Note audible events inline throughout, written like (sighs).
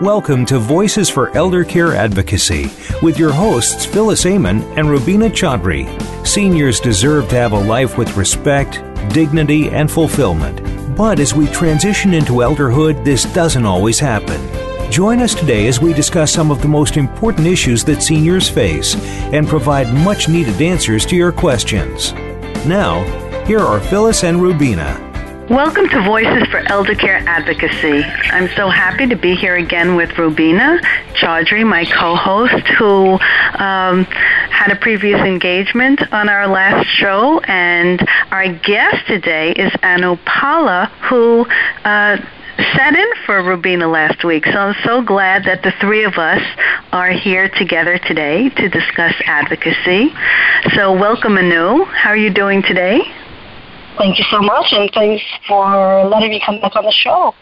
Welcome to Voices for Elder Care Advocacy with your hosts Phyllis Amon and Rubina Chaudhry. Seniors deserve to have a life with respect, dignity, and fulfillment. But as we transition into elderhood, this doesn't always happen. Join us today as we discuss some of the most important issues that seniors face and provide much needed answers to your questions. Now, here are Phyllis and Rubina. Welcome to Voices for Elder Care Advocacy. I'm so happy to be here again with Rubina Chaudhry, my co-host, who um, had a previous engagement on our last show, and our guest today is Anupala, who uh, sat in for Rubina last week. So I'm so glad that the three of us are here together today to discuss advocacy. So welcome, Anu. How are you doing today? Thank you so much, and thanks for letting me come back on the show.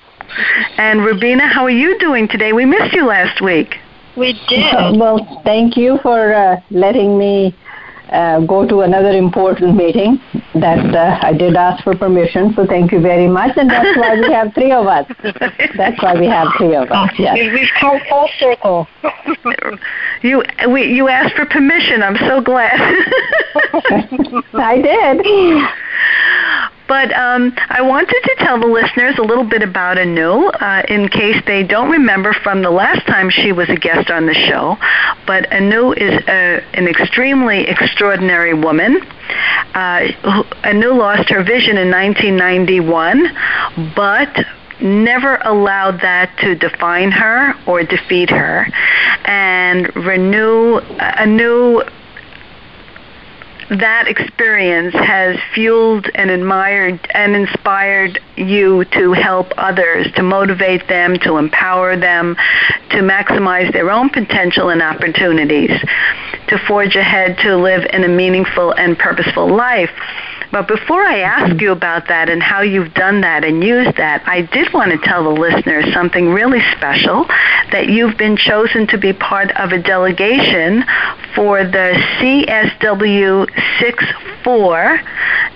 And Rubina, how are you doing today? We missed you last week. We did. (laughs) Well, thank you for uh, letting me uh, go to another important meeting that uh, I did ask for permission. So thank you very much, and that's why we have three of us. That's why we have three of us. (laughs) Yes. We've come full circle. (laughs) you we you asked for permission. I'm so glad. I did. But um, I wanted to tell the listeners a little bit about Anu uh, in case they don't remember from the last time she was a guest on the show. But Anu is a, an extremely extraordinary woman. Uh, Anu lost her vision in 1991, but never allowed that to define her or defeat her. And renew, uh, Anu that experience has fueled and admired and inspired you to help others, to motivate them, to empower them, to maximize their own potential and opportunities, to forge ahead to live in a meaningful and purposeful life. But before I ask you about that and how you've done that and used that, I did want to tell the listeners something really special that you've been chosen to be part of a delegation for the CSW 64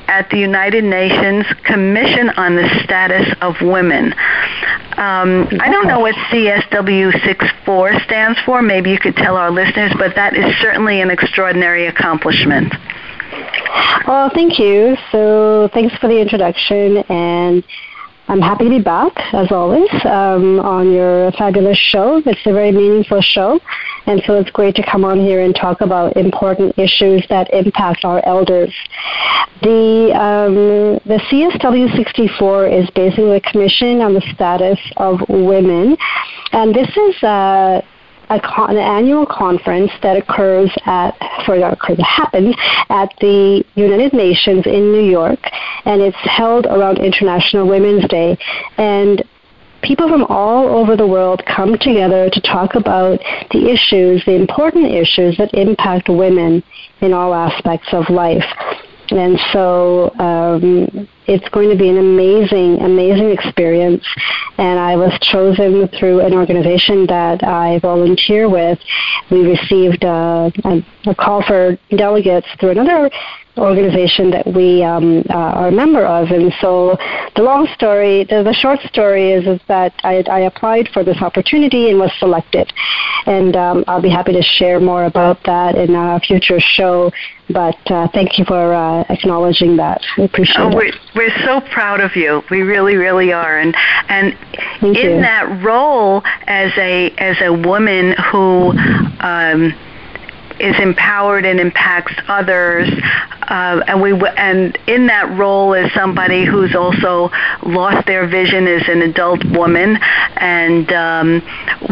at the United Nations Commission on the Status of Women. Um, I don't know what CSW 64 stands for. Maybe you could tell our listeners, but that is certainly an extraordinary accomplishment. Well, thank you. So, thanks for the introduction, and I'm happy to be back, as always, um, on your fabulous show. It's a very meaningful show, and so it's great to come on here and talk about important issues that impact our elders. The, um, the CSW 64 is basically a commission on the status of women, and this is uh, a con- an annual conference that occurs at, not occurs, happens at the United Nations in New York, and it's held around International Women's Day. And people from all over the world come together to talk about the issues, the important issues that impact women in all aspects of life. And so um, it's going to be an amazing, amazing experience. And I was chosen through an organization that I volunteer with. We received uh, a, a call for delegates through another organization that we um, uh, are a member of. And so the long story, the, the short story is, is that I, I, applied for this opportunity and was selected. And um, I'll be happy to share more about that in a future show. But uh, thank you for uh, acknowledging that. I appreciate oh, it. We're, we're so proud of you. We really, really are. And and thank in you. that role as a as a woman who. Um, is empowered and impacts others. Uh, and we and in that role as somebody who's also lost their vision as an adult woman and um,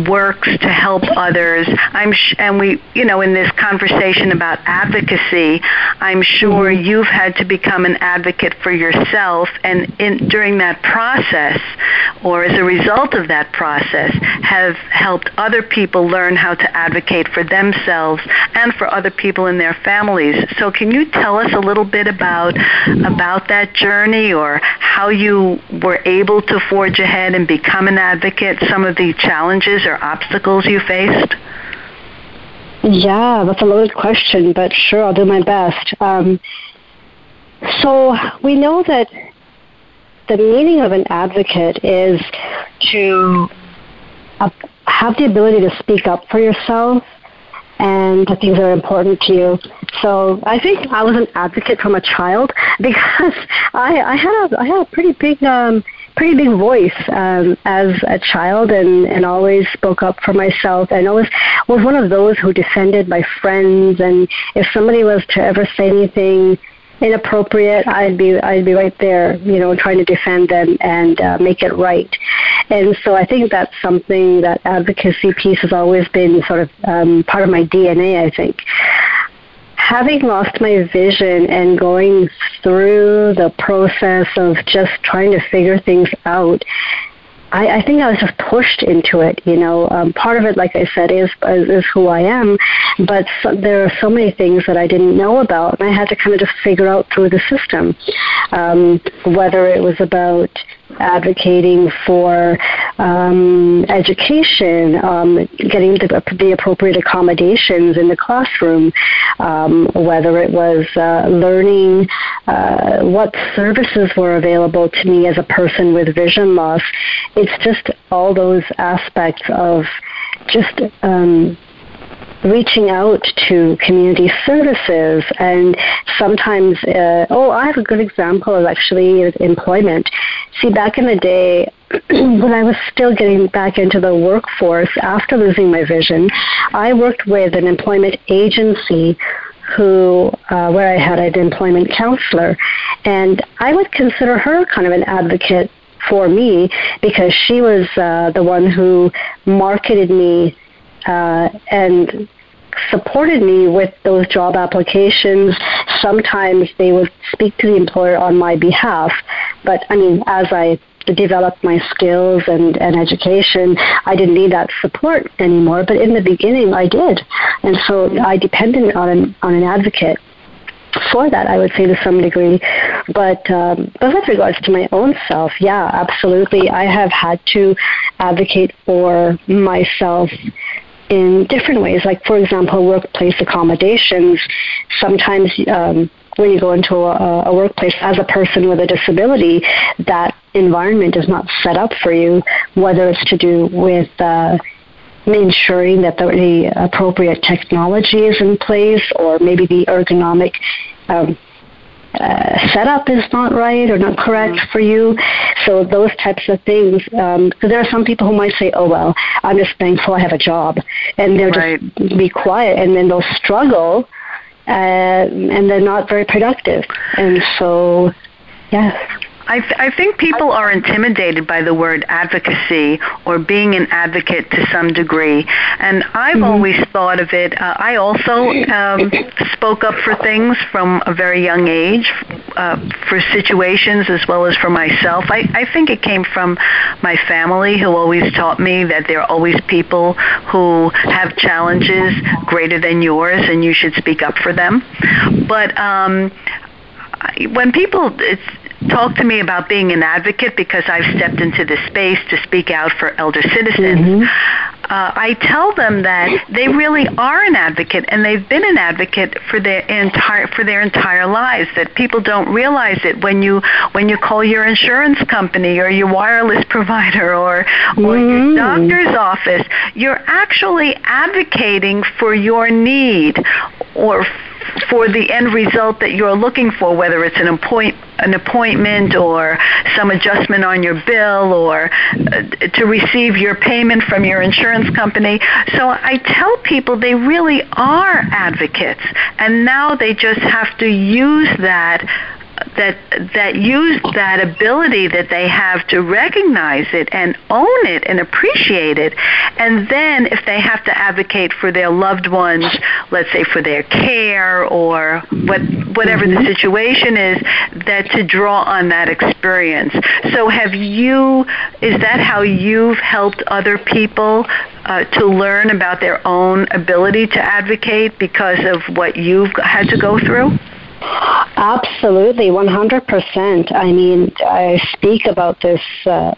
works to help others. I'm sh- and we you know in this conversation about advocacy, I'm sure mm-hmm. you've had to become an advocate for yourself, and in during that process, or as a result of that process, have helped other people learn how to advocate for themselves and for other people in their families. So can you tell us a little bit about about that journey or how you were able to forge ahead and become an advocate, some of the challenges or obstacles you faced? Yeah, that's a loaded question, but sure, I'll do my best. Um, so we know that the meaning of an advocate is to uh, have the ability to speak up for yourself and the things that are important to you. So I think I was an advocate from a child (laughs) because I, I had a I had a pretty big um, pretty big voice um, as a child and, and always spoke up for myself and always was one of those who defended my friends and if somebody was to ever say anything inappropriate, I'd be I'd be right there, you know, trying to defend them and uh, make it right. And so I think that's something that advocacy piece has always been sort of um, part of my DNA. I think. Having lost my vision and going through the process of just trying to figure things out, I, I think I was just pushed into it. You know, um, part of it, like I said, is is who I am, but so, there are so many things that I didn't know about, and I had to kind of just figure out through the system, um, whether it was about advocating for um, education, um, getting the, the, appropriate accommodations in the classroom, um, whether it was uh, learning uh, what services were available to me as a person with vision loss. It's just all those aspects of just um, reaching out to community services and sometimes uh, oh i have a good example of actually employment. See back in the day (clears throat) when i was still getting back into the workforce after losing my vision i worked with an employment agency who uh, where i had an employment counselor. And i would consider her kind of an advocate for me because she was uh, the one who marketed me uh, and supported me with those job applications. Sometimes they would speak to the employer on my behalf, but I mean, as I developed my skills and, and education, I didn't need that support anymore. But in the beginning, I did, and so I depended on an, on an advocate for that, I would say to some degree. But um, but with regards to my own self, yeah, absolutely, I have had to advocate for myself in different ways. Like, for example, workplace accommodations. Sometimes um, when you go into a, a, workplace as a person with a disability, that environment is not set up for you, whether it's to do with uh, ensuring that the, appropriate technology is in place or maybe the ergonomic um, uh, setup is not right or not correct mm-hmm. for you. So those types of things. Because um, there are some people who might say, "Oh well, I'm just thankful I have a job," and they'll right. just be quiet, and then they'll struggle, uh, and they're not very productive. And so, yes. I, th- I think people are intimidated by the word advocacy or being an advocate to some degree. And I've mm-hmm. always thought of it, uh, I also um, spoke up for things from a very young age, uh, for situations as well as for myself. I, I think it came from my family who always taught me that there are always people who have challenges greater than yours and you should speak up for them. But um, when people, it's, talk to me about being an advocate because I've stepped into this space to speak out for elder citizens. Mm-hmm. Uh, I tell them that they really are an advocate, and they've been an advocate for their entire for their entire lives. That people don't realize it when you when you call your insurance company or your wireless provider or or mm-hmm. your doctor's office, you're actually advocating for your need or for the end result that you're looking for, whether it's an appoint an appointment or some adjustment on your bill or uh, to receive your payment from your insurance company. So I tell people they really are advocates, and now they just have to use that that that use that ability that they have to recognize it and own it and appreciate it. And then if they have to advocate for their loved ones let's say for their care or what whatever mm-hmm. the situation is that to draw on that experience. So have you is that how you've helped other people uh, to learn about their own ability to advocate because of what you've had to go through Absolutely, 100%. I mean, I speak about this uh,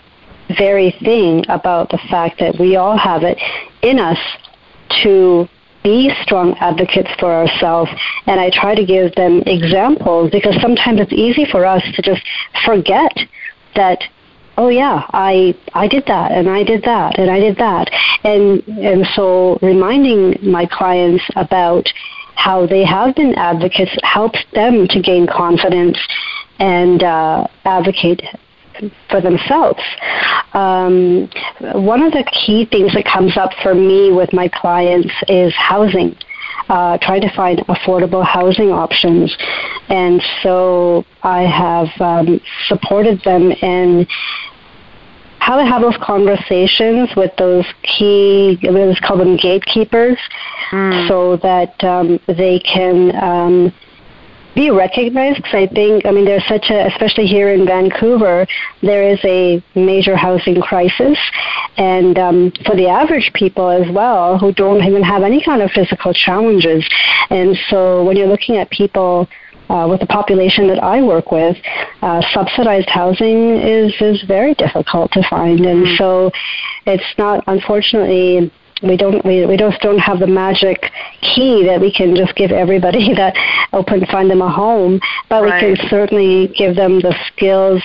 very thing about the fact that we all have it in us to be strong advocates for ourselves and I try to give them examples because sometimes it's easy for us to just forget that oh yeah, I I did that and I did that and I did that, and and so reminding my clients about how they have been advocates helps them to gain confidence and uh, advocate for themselves. Um, one of the key things that comes up for me with my clients is housing. Uh, trying to find affordable housing options. And so I have um, supported them in how to have those conversations with those key, let's call them gatekeepers, mm. so that um, they can um, be recognized because I think, I mean, there's such a, especially here in Vancouver, there is a major housing crisis. And um, for the average people as well, who don't even have any kind of physical challenges. And so when you're looking at people uh, with the population that I work with, uh, subsidized housing is, is very difficult to find. And mm-hmm. so it's not, unfortunately, we don't we, we just don't have the magic key that we can just give everybody (laughs) that open find them a home but right. we can certainly give them the skills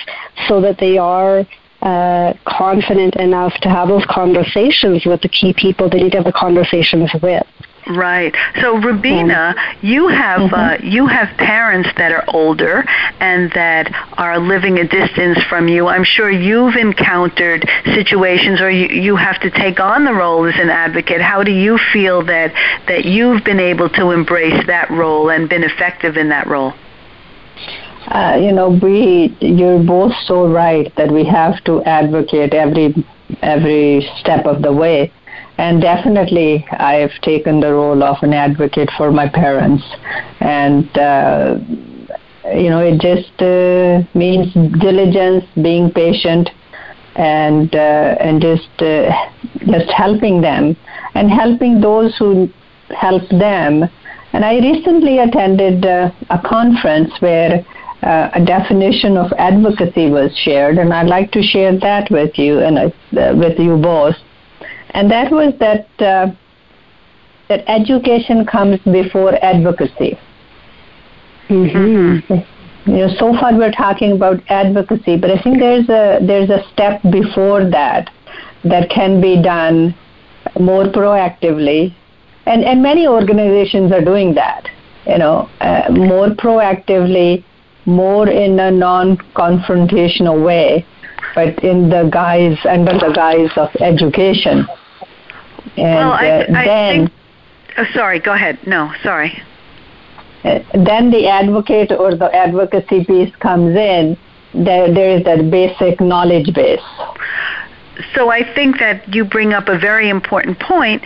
so that they are uh, confident enough to have those conversations with the key people they need to have the conversations with Right. So, Rubina, you have mm-hmm. uh, you have parents that are older and that are living a distance from you. I'm sure you've encountered situations, or you, you have to take on the role as an advocate. How do you feel that that you've been able to embrace that role and been effective in that role? Uh, you know, we you're both so right that we have to advocate every every step of the way and definitely I've taken the role of an advocate for my parents. And uh, you know it just uh, means diligence being patient and uh, and just uh, just helping them and helping those who help them. And I recently attended uh, a conference where uh, a definition of advocacy was shared, and I'd like to share that with you and uh, with you both and that was that uh, that education comes before advocacy. Mm-hmm. You know, so far we're talking about advocacy, but I think there's a there's a step before that that can be done more proactively, and and many organizations are doing that. You know, uh, more proactively, more in a non-confrontational way, but in the guise under the guise of education. And well, I, uh, I then, think, oh, sorry, go ahead. No, sorry. Uh, then the advocate or the advocacy piece comes in. There, there is that basic knowledge base. So I think that you bring up a very important point.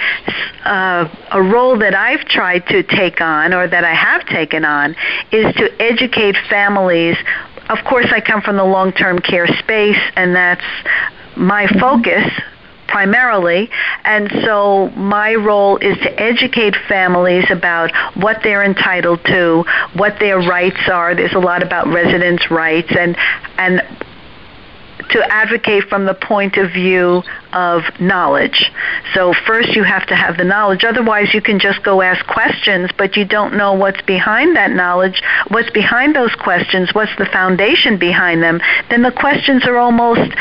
Uh, a role that I've tried to take on, or that I have taken on, is to educate families of course, I come from the long term care space, and that's my focus primarily. And so my role is to educate families about what they're entitled to, what their rights are. There's a lot about residents' rights and and to advocate from the point of view of knowledge. So first you have to have the knowledge. Otherwise you can just go ask questions, but you don't know what's behind that knowledge, what's behind those questions, what's the foundation behind them. Then the questions are almost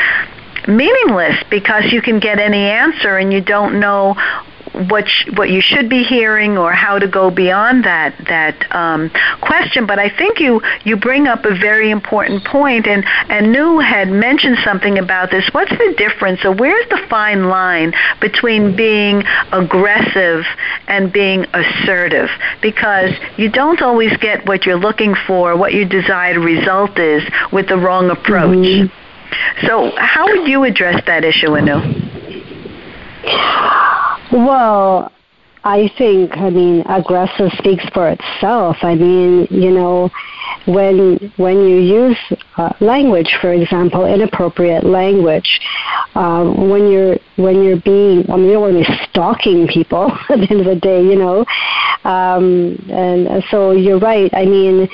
meaningless because you can get any answer and you don't know what sh- what you should be hearing or how to go beyond that that um, question. But I think you you bring up a very important point, and and Anu had mentioned something about this. What's the difference, or where's the fine line between being aggressive and being assertive? Because you don't always get what you're looking for, what your desired result is, with the wrong approach. Mm-hmm. So, how would you address that issue, Anu? (sighs) (sighs) (sighs) Well, I think, I mean, aggressive speaks for itself. I mean, you know, when when you use uh, language, for example, inappropriate language, uh, when you're when you're being, I mean, you don't want to be stalking people (laughs) at the end of the day, you know, um, and so you're right. I mean,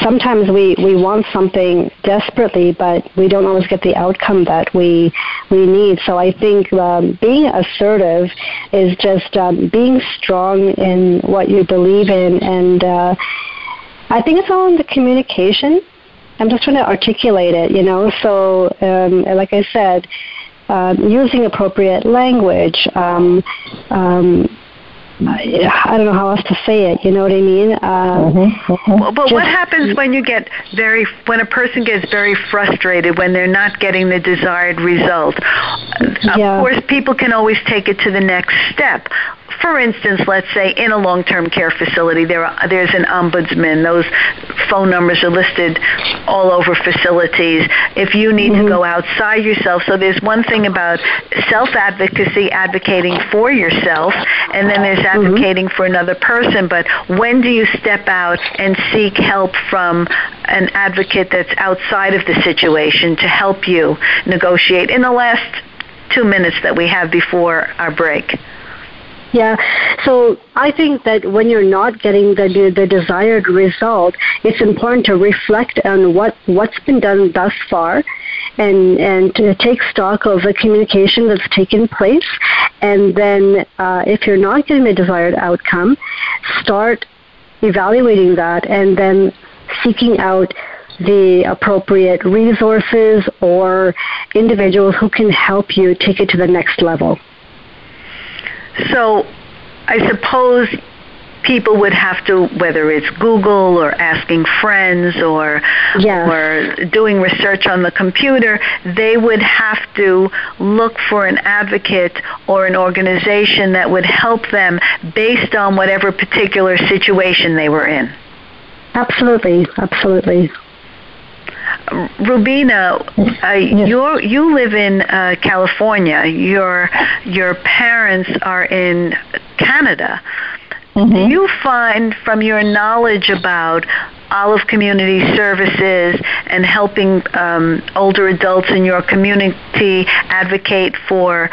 sometimes we, we want something desperately, but we don't always get the outcome that we we need. So I think um, being assertive is just um, being strong in what you believe in, and uh, I think it's all in the communication. I'm just trying to articulate it, you know. So, um, like I said, um, using appropriate language. I don't know how else to say it. You know what I mean? Uh, mm-hmm. Mm-hmm. Well, but what happens when you get very when a person gets very frustrated when they're not getting the desired result? Yeah. Of course, people can always take it to the next step for instance, let's say in a long-term care facility, there are, there's an ombudsman. Those phone numbers are listed all over facilities. If you need mm-hmm. to go outside yourself, so there's one thing about self-advocacy, advocating for yourself, and then there's mm-hmm. advocating mm-hmm. for another person. But when do you step out and seek help from an advocate that's outside of the situation to help you negotiate in the last two minutes that we have before our break? Yeah. So I think that when you're not getting the, the, desired result, it's important to reflect on what what's been done thus far, and and to take stock of the communication that's taken place, and then uh, if you're not getting the desired outcome, start evaluating that, and then seeking out the appropriate resources or individuals who can help you take it to the next level. So I suppose people would have to whether it's Google or asking friends or yes. or doing research on the computer, they would have to look for an advocate or an organization that would help them based on whatever particular situation they were in. Absolutely, absolutely. Rubina, uh, yes. you you live in uh, California. Your your parents are in Canada. Mm-hmm. Do you find, from your knowledge about Olive Community Services and helping um, older adults in your community advocate for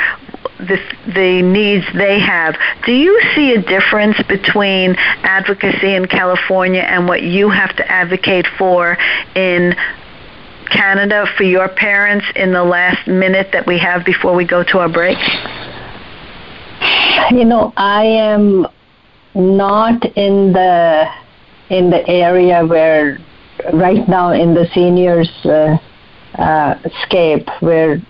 the, the needs they have. Do you see a difference between advocacy in California and what you have to advocate for in Canada for your parents in the last minute that we have before we go to our break? You know, I am not in the in the area where right now in the seniors uh, uh, scape where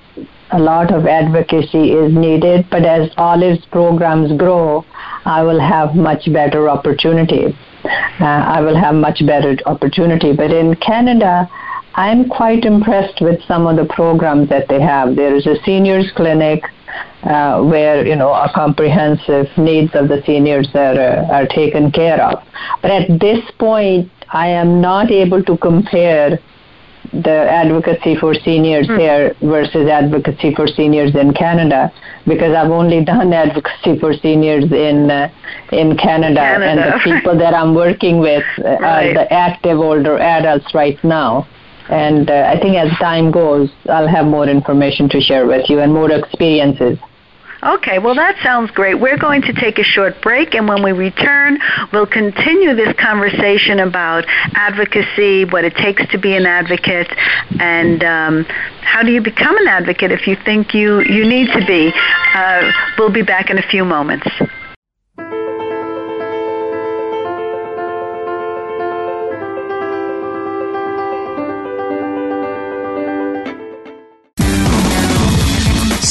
a lot of advocacy is needed. But as Olive's programs grow, I will have much better opportunity. Uh, I will have much better opportunity. But in Canada, I'm quite impressed with some of the programs that they have. There is a seniors clinic uh, where you know a comprehensive needs of the seniors are uh, are taken care of. But at this point, I am not able to compare the advocacy for seniors mm. here versus advocacy for seniors in Canada because I've only (laughs) done advocacy for seniors in uh, in Canada, Canada, and the (laughs) people that I'm working with uh, right. are the active older adults right now. And uh, I think as time goes, I'll have more information to share with you and more experiences. Okay, well, that sounds great. We're going to take a short break, and when we return, we'll continue this conversation about advocacy, what it takes to be an advocate, and um, how do you become an advocate if you think you, you need to be. Uh, we'll be back in a few moments.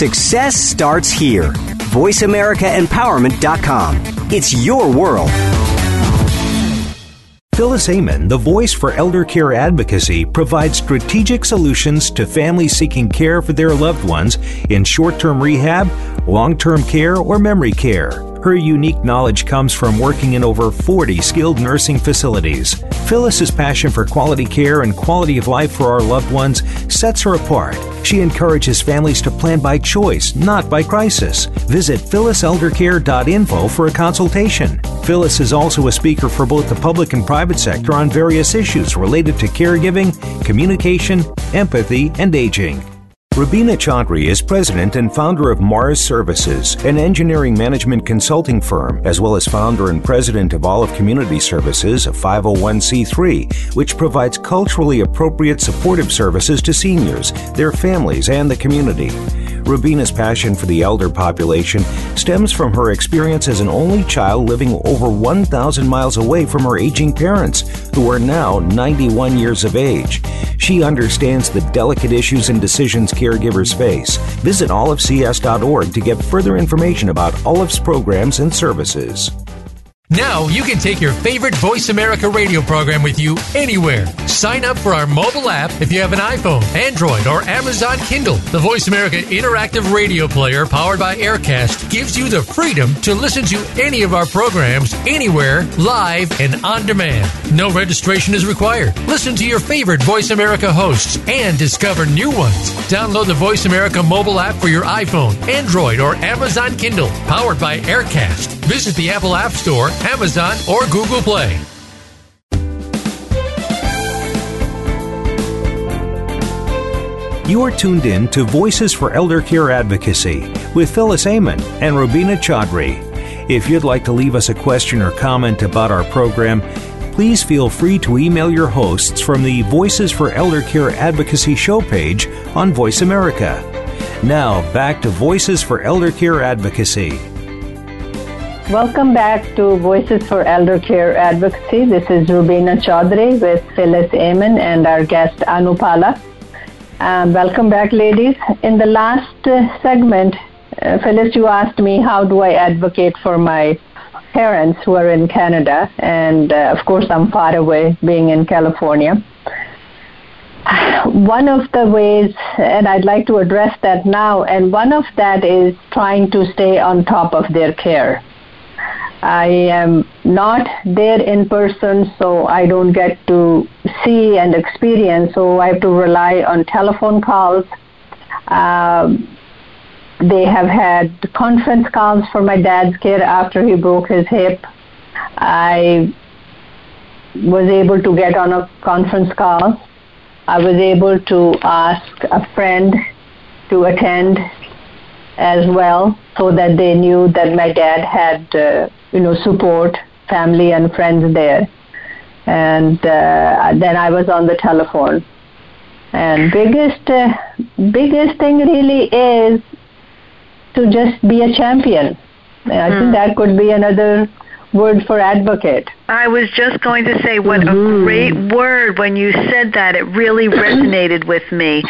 Success starts here. VoiceAmericaEmpowerment.com. It's your world. Phyllis Amon, the voice for elder care advocacy, provides strategic solutions to families seeking care for their loved ones in short term rehab, long term care, or memory care. Her unique knowledge comes from working in over 40 skilled nursing facilities. Phyllis's passion for quality care and quality of life for our loved ones sets her apart. She encourages families to plan by choice, not by crisis. Visit phylliseldercare.info for a consultation. Phyllis is also a speaker for both the public and private sector on various issues related to caregiving, communication, empathy, and aging. Rubina Chaudhry is president and founder of Mars Services, an engineering management consulting firm, as well as founder and president of Olive Community Services, a 501c3, which provides culturally appropriate supportive services to seniors, their families, and the community. Rubina's passion for the elder population stems from her experience as an only child living over 1,000 miles away from her aging parents, who are now 91 years of age. She understands the delicate issues and decisions caregivers face. Visit olivecs.org to get further information about Olive's programs and services. Now you can take your favorite Voice America radio program with you anywhere. Sign up for our mobile app if you have an iPhone, Android, or Amazon Kindle. The Voice America interactive radio player powered by Aircast gives you the freedom to listen to any of our programs anywhere, live and on demand. No registration is required. Listen to your favorite Voice America hosts and discover new ones. Download the Voice America mobile app for your iPhone, Android, or Amazon Kindle, powered by Aircast. Visit the Apple App Store Amazon, or Google Play. You are tuned in to Voices for Elder Care Advocacy with Phyllis Amon and Rubina Chaudhry. If you'd like to leave us a question or comment about our program, please feel free to email your hosts from the Voices for Elder Care Advocacy show page on Voice America. Now, back to Voices for Elder Care Advocacy. Welcome back to Voices for Elder Care Advocacy. This is Rubina Chaudhry with Phyllis Amon and our guest Anupala. Um, welcome back, ladies. In the last uh, segment, uh, Phyllis, you asked me how do I advocate for my parents who are in Canada, and uh, of course, I'm far away, being in California. One of the ways, and I'd like to address that now, and one of that is trying to stay on top of their care I am not there in person, so I don't get to see and experience, so I have to rely on telephone calls. Um, they have had conference calls for my dad's care after he broke his hip. I was able to get on a conference call. I was able to ask a friend to attend as well so that they knew that my dad had uh, you know, support, family and friends there. And uh, then I was on the telephone. And biggest, uh, biggest thing really is to just be a champion. And I think hmm. that could be another word for advocate. I was just going to say what mm-hmm. a great word when you said that. It really (coughs) resonated with me.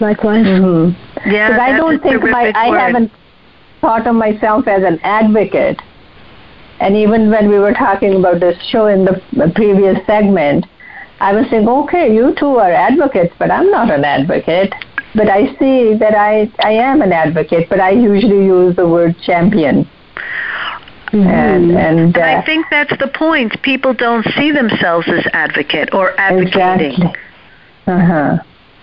Likewise. Mm-hmm. Yeah, because I don't think my I haven't thought of myself as an advocate, and even when we were talking about this show in the previous segment, I was saying, okay, you two are advocates, but I'm not an advocate. But I see that I, I am an advocate, but I usually use the word champion. Mm-hmm. And, and, uh, and, I think that's the point. People don't see themselves as advocate or advocating. Exactly. Uh-huh.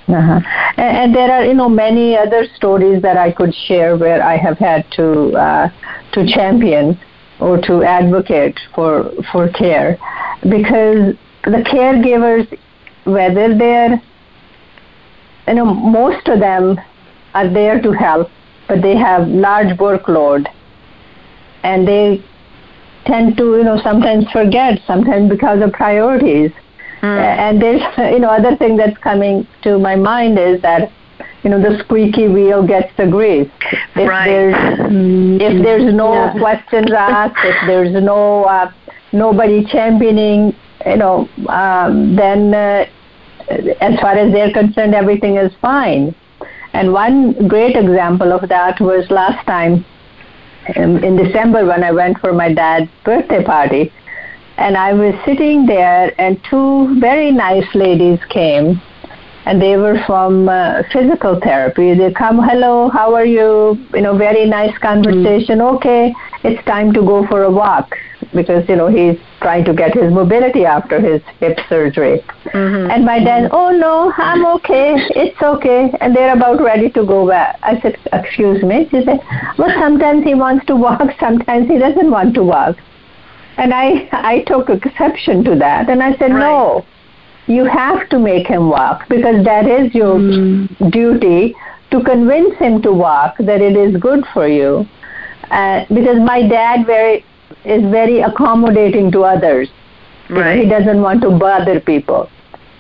Uh-huh. And, and, there are, you know, many other stories that I could share where I have had to uh, to champion or to advocate for for care. Because the caregivers whether they're you know most of them are there to help but they have large workload. And they tend to you know sometimes forget sometimes because of priorities. Mm. and there's (laughs) you know other thing that's coming to my mind is that you know the squeaky wheel gets the grease. If right. there's if there's no yeah. questions asked, if there's no uh, nobody championing, you know, um, then uh, as far as they're concerned, everything is fine. And one great example of that was last time um, in December when I went for my dad's birthday party. And I was sitting there, and two very nice ladies came and they were from uh, physical therapy. They come, hello, how are you? You know, very nice conversation. Mm-hmm. Okay, it's time to go for a walk because you know he's trying to get his mobility after his hip surgery. Mm-hmm. And by then, oh no, I'm okay. It's okay. And they're about ready to go back. I said, excuse me. She said, well, sometimes he wants to walk, (laughs) sometimes he doesn't want to walk. And I I took exception to that, and I said, right. no you have to make him walk because that is your mm. duty to convince him to walk that it is good for you. Uh, because my dad very is very accommodating to others. Right. he doesn't want to bother people.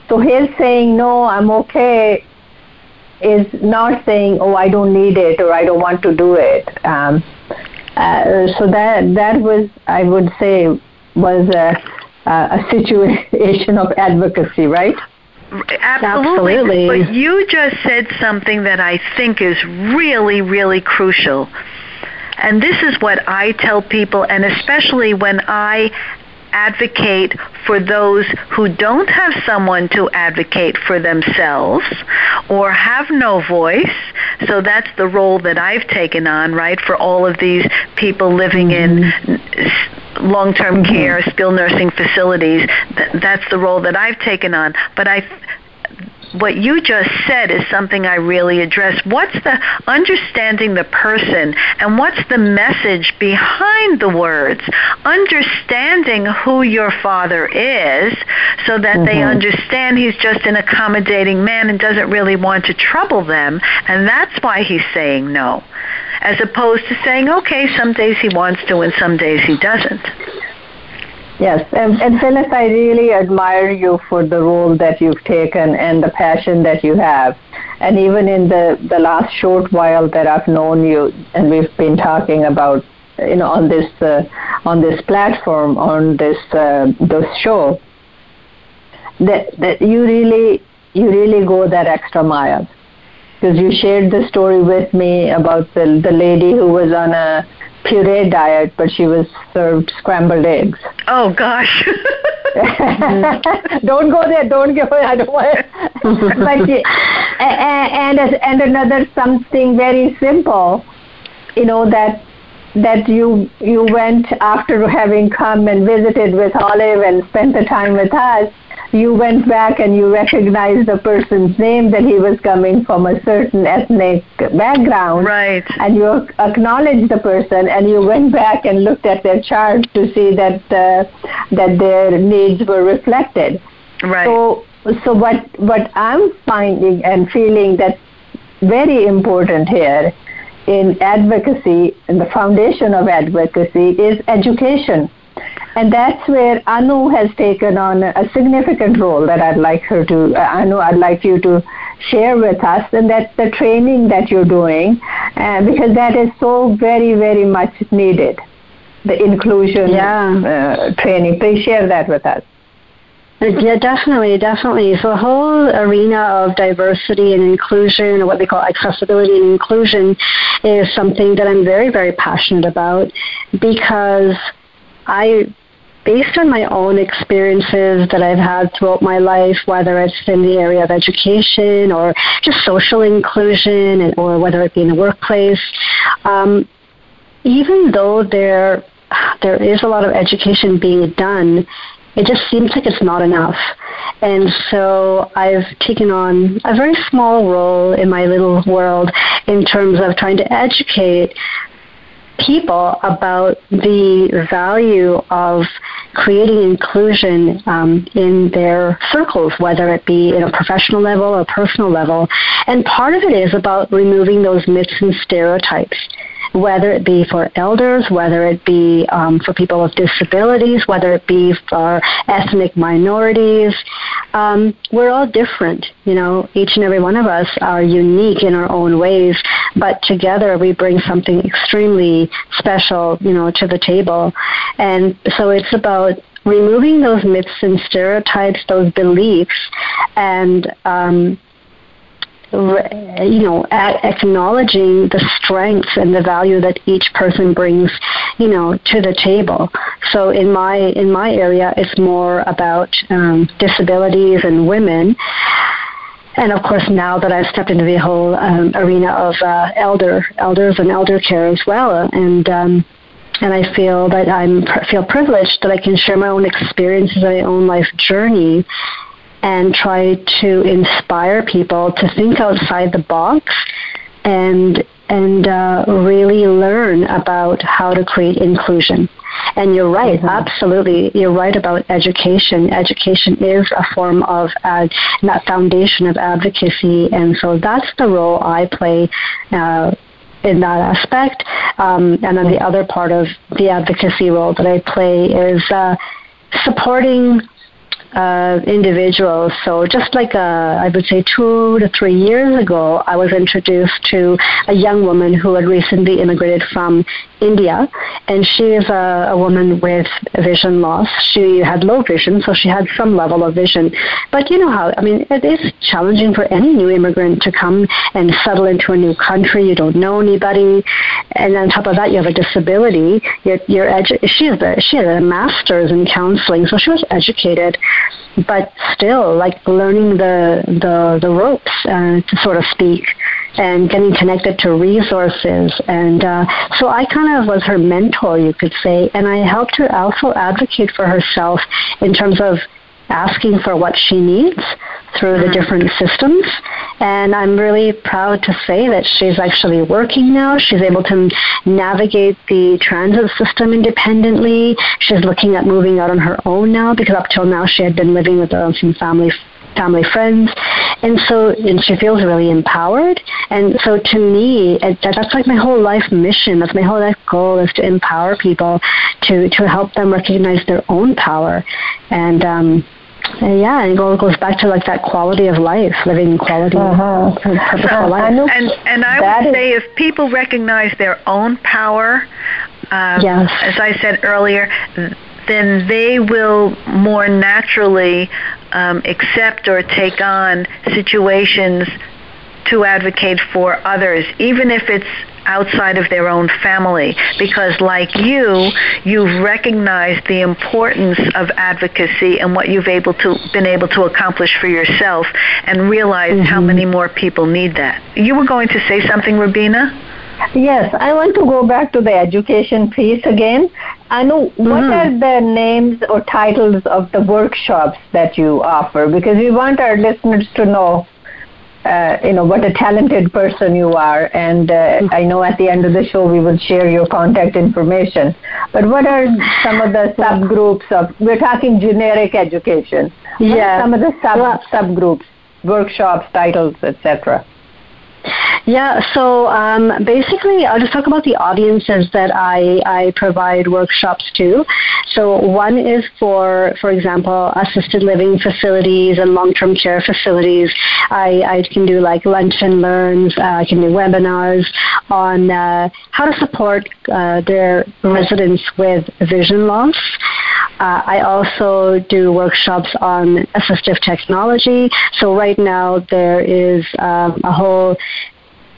So his saying no, I'm okay. is not saying, "Oh, I don't need it" or "I don't want to do it." Um, uh, so that that was, I would say, was a, Uh, a situation of advocacy, right? Absolutely. Absolutely. But you just said something that I think is really, really crucial. And this is what I tell people, and especially when I advocate for those who don't have someone to advocate for themselves or have no voice. So that's the role that I've taken on, right, for all of these people living mm-hmm. in long-term mm-hmm. care, skilled nursing facilities. That's the role that I've taken on. But I what you just said is something I really address. What's the understanding the person and what's the message behind the words? Understanding who your father is so that mm-hmm. they understand he's just an accommodating man and doesn't really want to trouble them and that's why he's saying no. As opposed to saying, okay, some days he wants to and some days he doesn't. Yes, and, and Phyllis, I really admire you for the role that you've taken and the passion that you have. And even in the, the last short while that I've known you, and we've been talking about, you know, on this uh, on this platform, on this uh, this show, that that you really you really go that extra mile because you shared the story with me about the the lady who was on a puree diet, but she was served scrambled eggs. Oh gosh. (laughs) don't go there. Don't go. There, I don't want. (laughs) but and, and and another something very simple, you know that that you you went after having come and visited with Olive and spent the time with us you went back and you recognized the person's name that he was coming from a certain ethnic background. Right. And you acknowledged the person and you went back and looked at their chart to see that uh, that their needs were reflected. Right. So so what what I'm finding and feeling that's very important here in advocacy and the foundation of advocacy is education and that's where Anu has taken on a significant role that I'd like her to, uh, Anu, I'd like you to share with us, and that's the training that you're doing, uh, because that is so very, very much needed, the inclusion yeah. uh, training. Please share that with us. Yeah, definitely, definitely. So the whole arena of diversity and inclusion, or what they call accessibility and inclusion, is something that I'm very, very passionate about because I based on my own experiences that I've had throughout my life, whether it's in the area of education or just social inclusion, or whether it be in the workplace, um, even though there there is a lot of education being done, it just seems like it's not enough. And so I've taken on a very small role in my little world in terms of trying to educate people about the value of creating inclusion um, in their circles, whether it be in a professional level or personal level. And part of it is about removing those myths and stereotypes whether it be for elders, whether it be um, for people with disabilities, whether it be for ethnic minorities. Um, we're all different, you know. Each and every one of us are unique in our own ways, but together we bring something extremely special, you know, to the table. And so it's about removing those myths and stereotypes, those beliefs, and um, you know, at acknowledging the strengths and the value that each person brings, you know, to the table. So in my in my area, it's more about um, disabilities and women. And of course, now that I've stepped into the whole um, arena of uh, elder elders and elder care as well, and um, and I feel that I'm feel privileged that I can share my own experiences, my own life journey, and try to inspire people to think outside the box and and uh, really learn about how to create inclusion. And you're right, mm-hmm. absolutely. You're right about education. Education is a form of uh, that foundation of advocacy, and so that's the role I play. Uh, in that aspect, um, and then the other part of the advocacy role that I play is uh, supporting uh, individuals. So just like uh, I would say two to three years ago, I was introduced to a young woman who had recently immigrated from India, and she is a, a woman with vision loss. She had low vision, so she had some level of vision. But you know how, I mean, it is challenging for any new immigrant to come and settle into a new country. You don't know anybody, and on top of that, you have a disability. You're, you're edu- she has a she has a master's in counseling, so she was educated, but still like learning the the the ropes, uh, to sort of speak and getting connected to resources. And uh, so I kind of was her mentor, you could say, and I helped her also advocate for herself in terms of asking for what she needs through the different systems. And I'm really proud to say that she's actually working now. She's able to navigate the transit system independently. She's looking at moving out on her own now because up till now she had been living with uh, some family family friends and so and she feels really empowered and so to me it, that's like my whole life mission that's my whole life goal is to empower people to to help them recognize their own power and um and yeah, and it goes back to like that quality of life, living quality, uh-huh. purposeful uh, life. And and I would say if people recognize their own power, um, yes. as I said earlier, then they will more naturally um, accept or take on situations to advocate for others, even if it's outside of their own family because like you you've recognized the importance of advocacy and what you've able to been able to accomplish for yourself and realized mm-hmm. how many more people need that you were going to say something Rubina Yes, I want to go back to the education piece again. I know mm-hmm. what are the names or titles of the workshops that you offer because we want our listeners to know uh, you know what a talented person you are. And uh, mm-hmm. i know at the end of the show we will share your contact information. But what are some of the subgroups of we're talking generic education. Yeah. some of the sub subgroups workshops titles etc yeah, so um, basically, I'll just talk about the audiences that I, I provide workshops to. So one is for, for example, assisted living facilities and long-term care facilities. I, I can do like lunch and learns. Uh, I can do webinars on uh, how to support uh, their residents with vision loss. Uh, I also do workshops on assistive technology. So right now there is um, a whole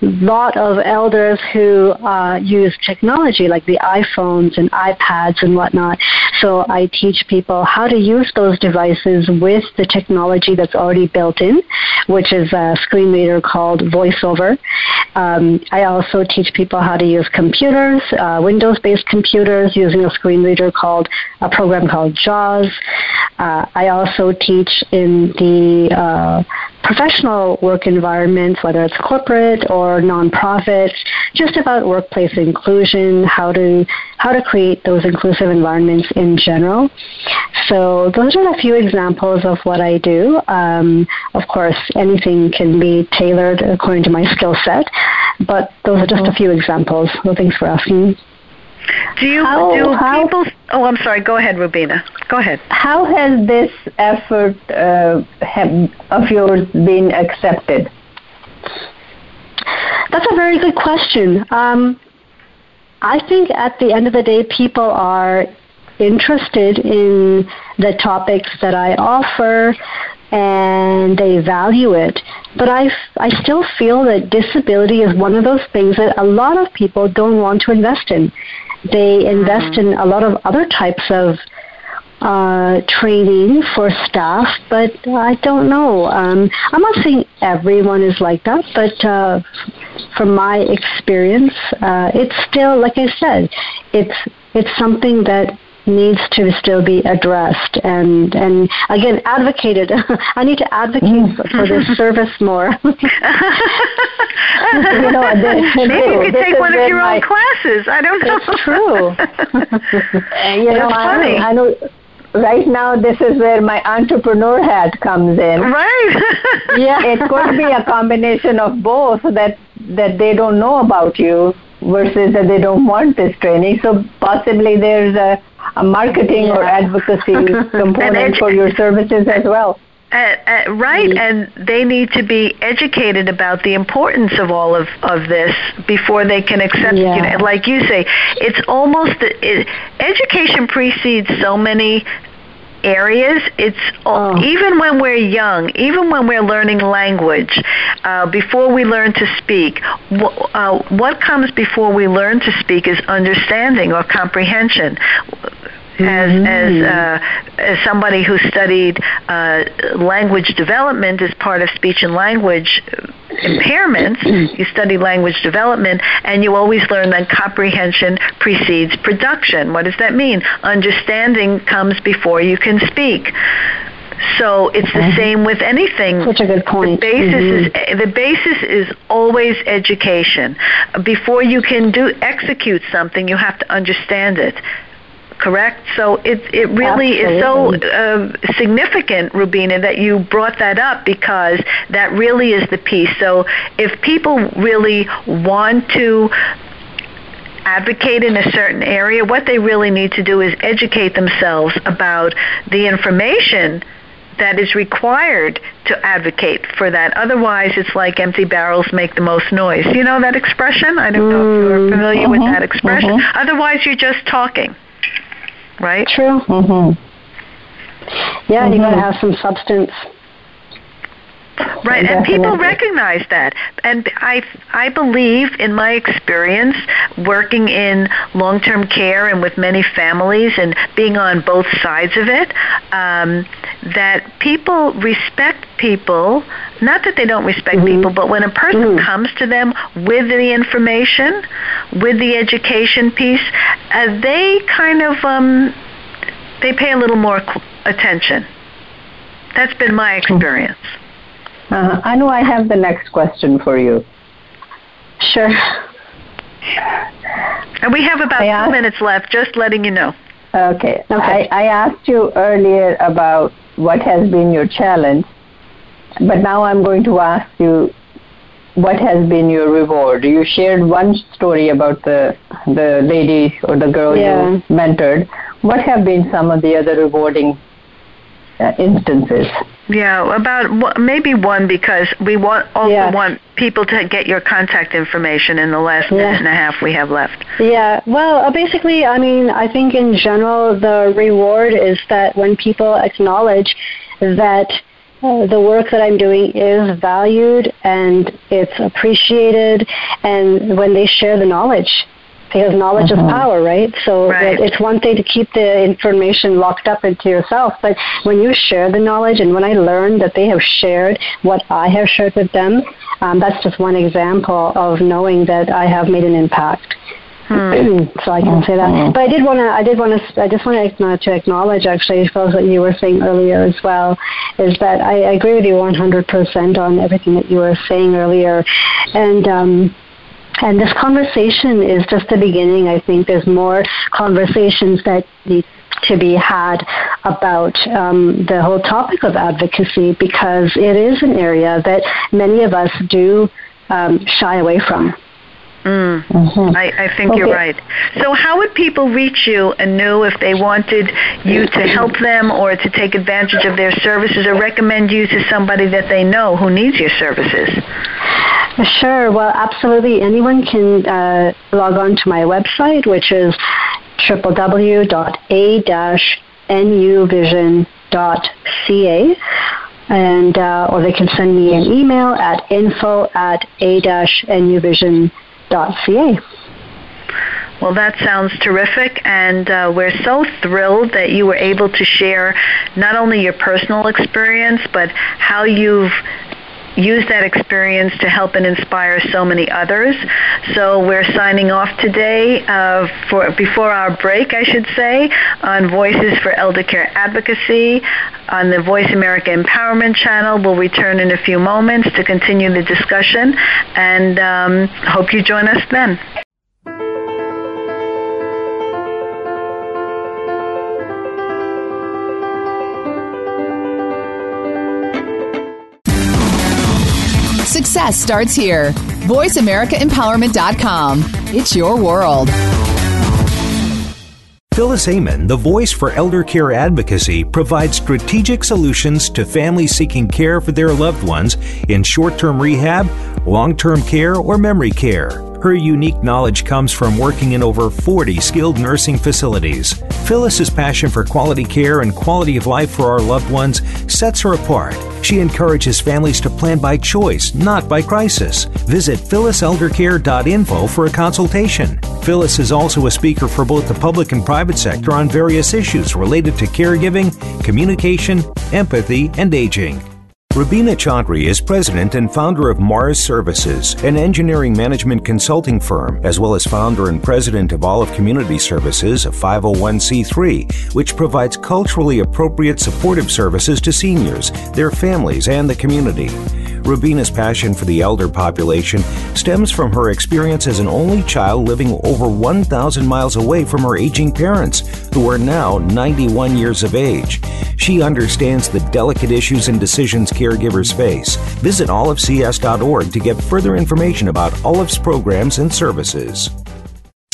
lot of elders who uh, use technology like the iPhones and iPads and whatnot. So I teach people how to use those devices with the technology that's already built in, which is a screen reader called VoiceOver. Um, I also teach people how to use computers, uh, Windows-based computers, using a screen reader called a program called JAWS. Uh, I also teach in the uh, professional work environments, whether it's corporate or nonprofits, just about workplace inclusion, how to how to create those inclusive environments in general. So those are a few examples of what I do. Um, of course, anything can be tailored according to my skill set, but those are just a few examples. Well, thanks for asking. Do you how, do how, people? Oh, I'm sorry. Go ahead, Rubina. Go ahead. How has this effort uh, have, of yours been accepted? That's a very good question. Um, I think at the end of the day, people are interested in the topics that I offer and they value it. But I, I still feel that disability is one of those things that a lot of people don't want to invest in. They invest in a lot of other types of uh, training for staff, but I don't know. Um, I'm not saying everyone is like that, but uh, from my experience, uh, it's still, like I said, it's it's something that needs to still be addressed and and again advocated (laughs) i need to advocate mm. for this (laughs) service more (laughs) you know, this, maybe you could take one of your my, own classes i don't know it's true you know, funny. I, I know right now this is where my entrepreneur hat comes in. Right. yeah, it could be a combination of both that that they don't know about you versus that they don't want this training. So possibly there's a, a marketing yeah. or advocacy (laughs) component for your services as well. Uh, uh, right, mm-hmm. and they need to be educated about the importance of all of, of this before they can accept. Yeah. You know, like you say, it's almost it, education precedes so many areas. It's oh. even when we're young, even when we're learning language, uh, before we learn to speak, w- uh, what comes before we learn to speak is understanding or comprehension as mm-hmm. as uh, as somebody who studied uh, language development as part of speech and language impairments. you study language development, and you always learn that comprehension precedes production. What does that mean? Understanding comes before you can speak. So it's the mm-hmm. same with anything. Such a good point. The basis mm-hmm. is the basis is always education. Before you can do execute something, you have to understand it correct? So it it really Absolutely. is so uh, significant, Rubina, that you brought that up because that really is the piece. So if people really want to advocate in a certain area, what they really need to do is educate themselves about the information that is required to advocate for that. Otherwise, it's like empty barrels make the most noise. You know that expression? I don't know if you're mm-hmm. familiar mm-hmm. with that expression. Mm-hmm. Otherwise, you're just talking right? True. Mm-hmm. Yeah, mm-hmm. you got to have some substance. Right, and people recognize that. And I I believe in my experience working in long-term care and with many families and being on both sides of it, um, that people respect people. Not that they don't respect mm-hmm. people, but when a person mm-hmm. comes to them with the information, with the education piece, uh, they kind of um, they pay a little more attention. That's been my experience. Uh, I know I have the next question for you. Sure. And we have about asked, two minutes left, just letting you know. Okay. okay. I, I asked you earlier about what has been your challenge, but now I'm going to ask you what has been your reward. You shared one story about the the lady or the girl yeah. you mentored. What have been some of the other rewarding uh, instances? Yeah, about maybe one because we want also yeah. want people to get your contact information in the last yeah. minute and a half we have left. Yeah, well, uh, basically, I mean, I think in general the reward is that when people acknowledge that uh, the work that I'm doing is valued and it's appreciated, and when they share the knowledge because knowledge uh-huh. is power, right? So right. it's one thing to keep the information locked up into yourself, but when you share the knowledge, and when I learn that they have shared what I have shared with them, um, that's just one example of knowing that I have made an impact. Hmm. (clears throat) so I can say that. Uh-huh. But I did want to. I did want to. I just want to acknowledge, actually, as well what you were saying earlier as well, is that I, I agree with you 100% on everything that you were saying earlier, and. Um, and this conversation is just the beginning. I think there's more conversations that need to be had about um, the whole topic of advocacy because it is an area that many of us do um, shy away from. Mm. Mm-hmm. I, I think okay. you're right. So, how would people reach you and Anu if they wanted you to help them or to take advantage of their services or recommend you to somebody that they know who needs your services? Sure. Well, absolutely. Anyone can uh, log on to my website, which is www.a-nuvision.ca and uh, or they can send me an email at info at a-nuvision.ca Well, that sounds terrific, and uh, we're so thrilled that you were able to share not only your personal experience, but how you've use that experience to help and inspire so many others. So we're signing off today uh, for before our break, I should say, on Voices for Elder Care Advocacy on the Voice America Empowerment Channel. We'll return in a few moments to continue the discussion, and um, hope you join us then. Success starts here. VoiceAmericaEmpowerment.com. It's your world. Phyllis Amon, the voice for elder care advocacy, provides strategic solutions to families seeking care for their loved ones in short term rehab, long term care, or memory care. Her unique knowledge comes from working in over 40 skilled nursing facilities. Phyllis's passion for quality care and quality of life for our loved ones sets her apart. She encourages families to plan by choice, not by crisis. Visit phylliseldercare.info for a consultation. Phyllis is also a speaker for both the public and private sector on various issues related to caregiving, communication, empathy, and aging. Rubina Chaudhry is president and founder of Mars Services, an engineering management consulting firm, as well as founder and president of Olive Community Services, a 501c3, which provides culturally appropriate supportive services to seniors, their families, and the community. Rubina's passion for the elder population stems from her experience as an only child living over 1,000 miles away from her aging parents, who are now 91 years of age. She understands the delicate issues and decisions caregivers face. Visit olivecs.org to get further information about Olive's programs and services.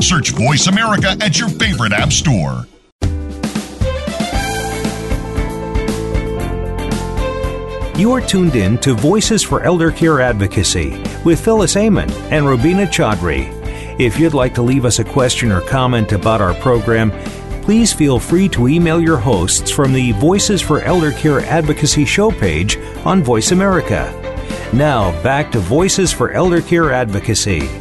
Search Voice America at your favorite app store. You are tuned in to Voices for Elder Care Advocacy with Phyllis Amon and Rubina Chaudhry. If you'd like to leave us a question or comment about our program, please feel free to email your hosts from the Voices for Elder Care Advocacy show page on Voice America. Now, back to Voices for Elder Care Advocacy.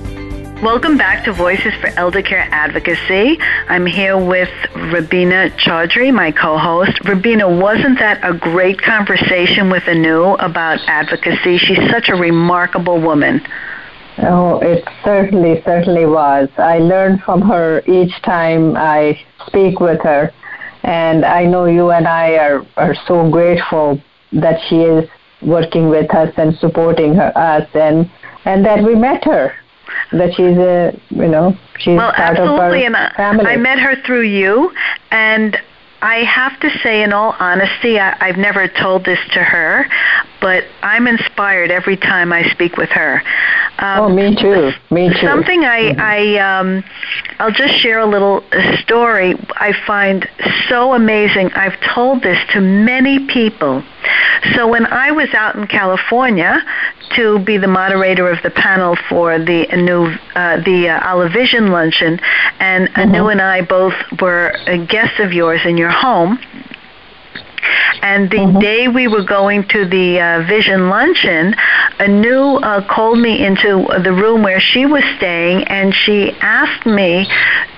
Welcome back to Voices for Elder Care Advocacy. I'm here with Rubina Chaudhry, my co-host. Rubina, wasn't that a great conversation with Anu about advocacy? She's such a remarkable woman. Oh, it certainly, certainly was. I learn from her each time I speak with her. And I know you and I are, are so grateful that she is working with us and supporting her, us and, and that we met her that she's a you know she's well, part absolutely. of our and family. I met her through you, and I have to say, in all honesty, I, I've never told this to her, but I'm inspired every time I speak with her. Um, oh, me too. Me too. Something I, mm-hmm. I, um, I'll just share a little story I find so amazing. I've told this to many people. So when I was out in California to be the moderator of the panel for the new uh, the uh, Olive Vision luncheon, and mm-hmm. Anu and I both were guests of yours in your home. And the mm-hmm. day we were going to the uh, Vision luncheon, Anu uh, called me into the room where she was staying, and she asked me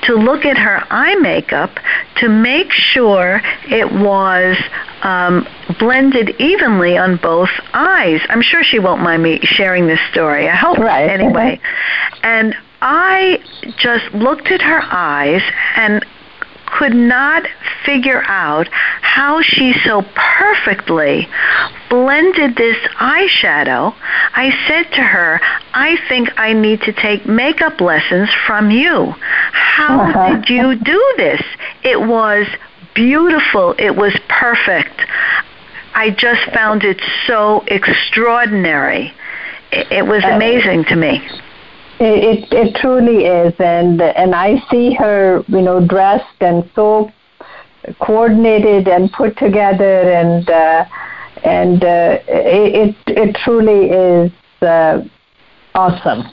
to look at her eye makeup to make sure it was um, blended evenly on both eyes. I'm sure she won't mind me sharing this story. I hope right. (laughs) anyway. And I just looked at her eyes and could not figure out how she so perfectly blended this eyeshadow. I said to her, I think I need to take makeup lessons from you. How uh-huh. (laughs) did you do this? It was beautiful. It was perfect. I just found it so extraordinary. It, was uh, amazing to me. It, it, it truly is, and and I see her, you know, dressed and so coordinated and put together, and uh, and uh, it, it it truly is uh, awesome.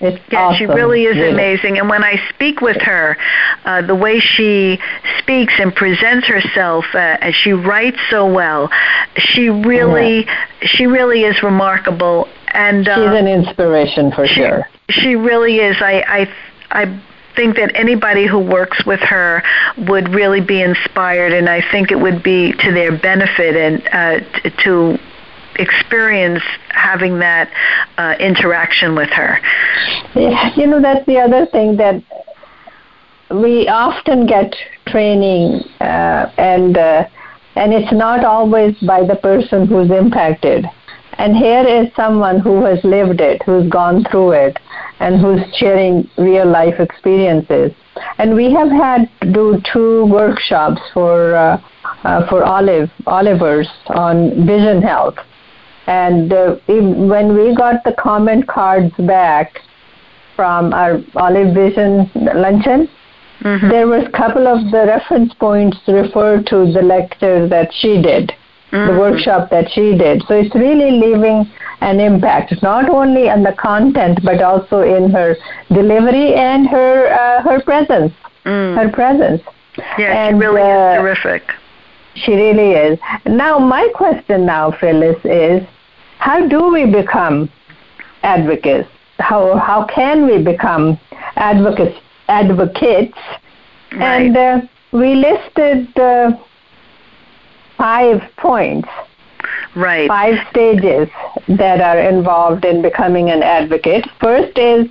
It's yeah, awesome, she really is amazing. And when I speak with her, uh, the way she speaks and presents herself, uh, and she writes so well, she really, yeah. she really is remarkable. And uh, she's an inspiration for she, sure. She really is. I, I, I think that anybody who works with her would really be inspired, and I think it would be to their benefit and uh, to experience having that uh, interaction with her. You know that's the other thing that we often get training, uh, and uh, and it's not always by the person who's impacted. And here is someone who has lived it, who's gone through it, and who's sharing real life experiences. And we have had do two workshops for uh, uh, for Olive Olivers on vision health. And uh, when we got the comment cards back from our Olive Vision luncheon, mm-hmm. there was a couple of the reference points referred to the lecture that she did mm-hmm. the workshop that she did. So it's really leaving an impact, not only on the content, but also in her delivery and her uh, her presence. Mm. Her presence. Yeah, and, she really uh, is terrific. She really is. Now, my question now, Phyllis, is how do we become advocates? How how can we become advocates? Advocates, right. and uh, we listed uh, five points. Right. Five stages that are involved in becoming an advocate. First is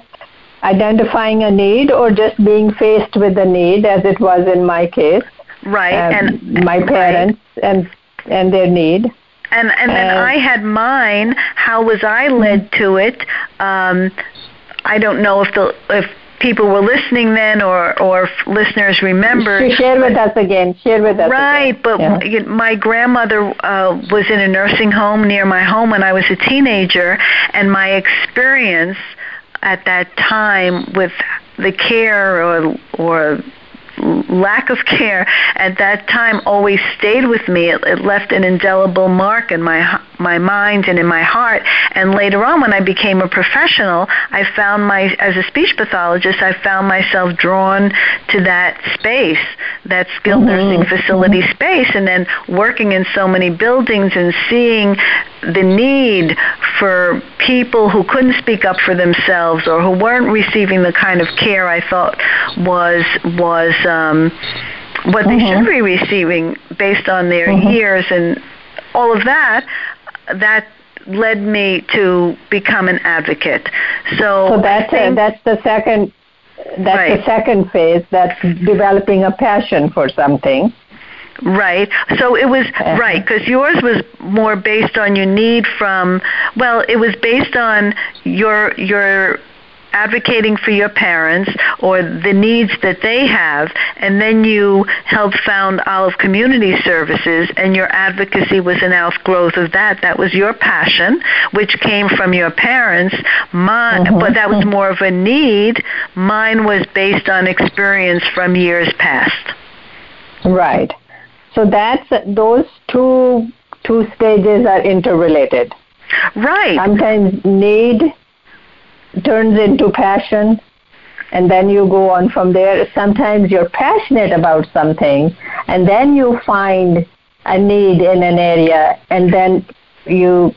identifying a need or just being faced with a need, as it was in my case. Right. Um, and my parents right. and and their need. And and then uh, I had mine. How was I led to it? Um, I don't know if the if people were listening then or or listeners remember. Share with us again. Share with us. Right, again. but yeah. my grandmother uh, was in a nursing home near my home when I was a teenager, and my experience at that time with the care or or lack of care at that time always stayed with me. It, it left an indelible mark in my my mind and in my heart. And later on, when I became a professional, I found my as a speech pathologist, I found myself drawn to that space, that skilled mm-hmm. nursing facility mm-hmm. space, and then working in so many buildings and seeing the need for people who couldn't speak up for themselves or who weren't receiving the kind of care I thought was was um, what mm-hmm. they should be receiving based on their mm-hmm. years and all of that. That led me to become an advocate. So, so that's think, a, that's the second that's right. the second phase. That's developing a passion for something. Right. So it was uh-huh. right because yours was more based on your need from. Well, it was based on your your advocating for your parents or the needs that they have, and then you helped found Olive Community Services, and your advocacy was an outgrowth of that. That was your passion, which came from your parents. Mine, mm-hmm. but that was more of a need. Mine was based on experience from years past. Right. So that's those two two stages are interrelated. Right. Sometimes need turns into passion and then you go on from there. Sometimes you're passionate about something and then you find a need in an area and then you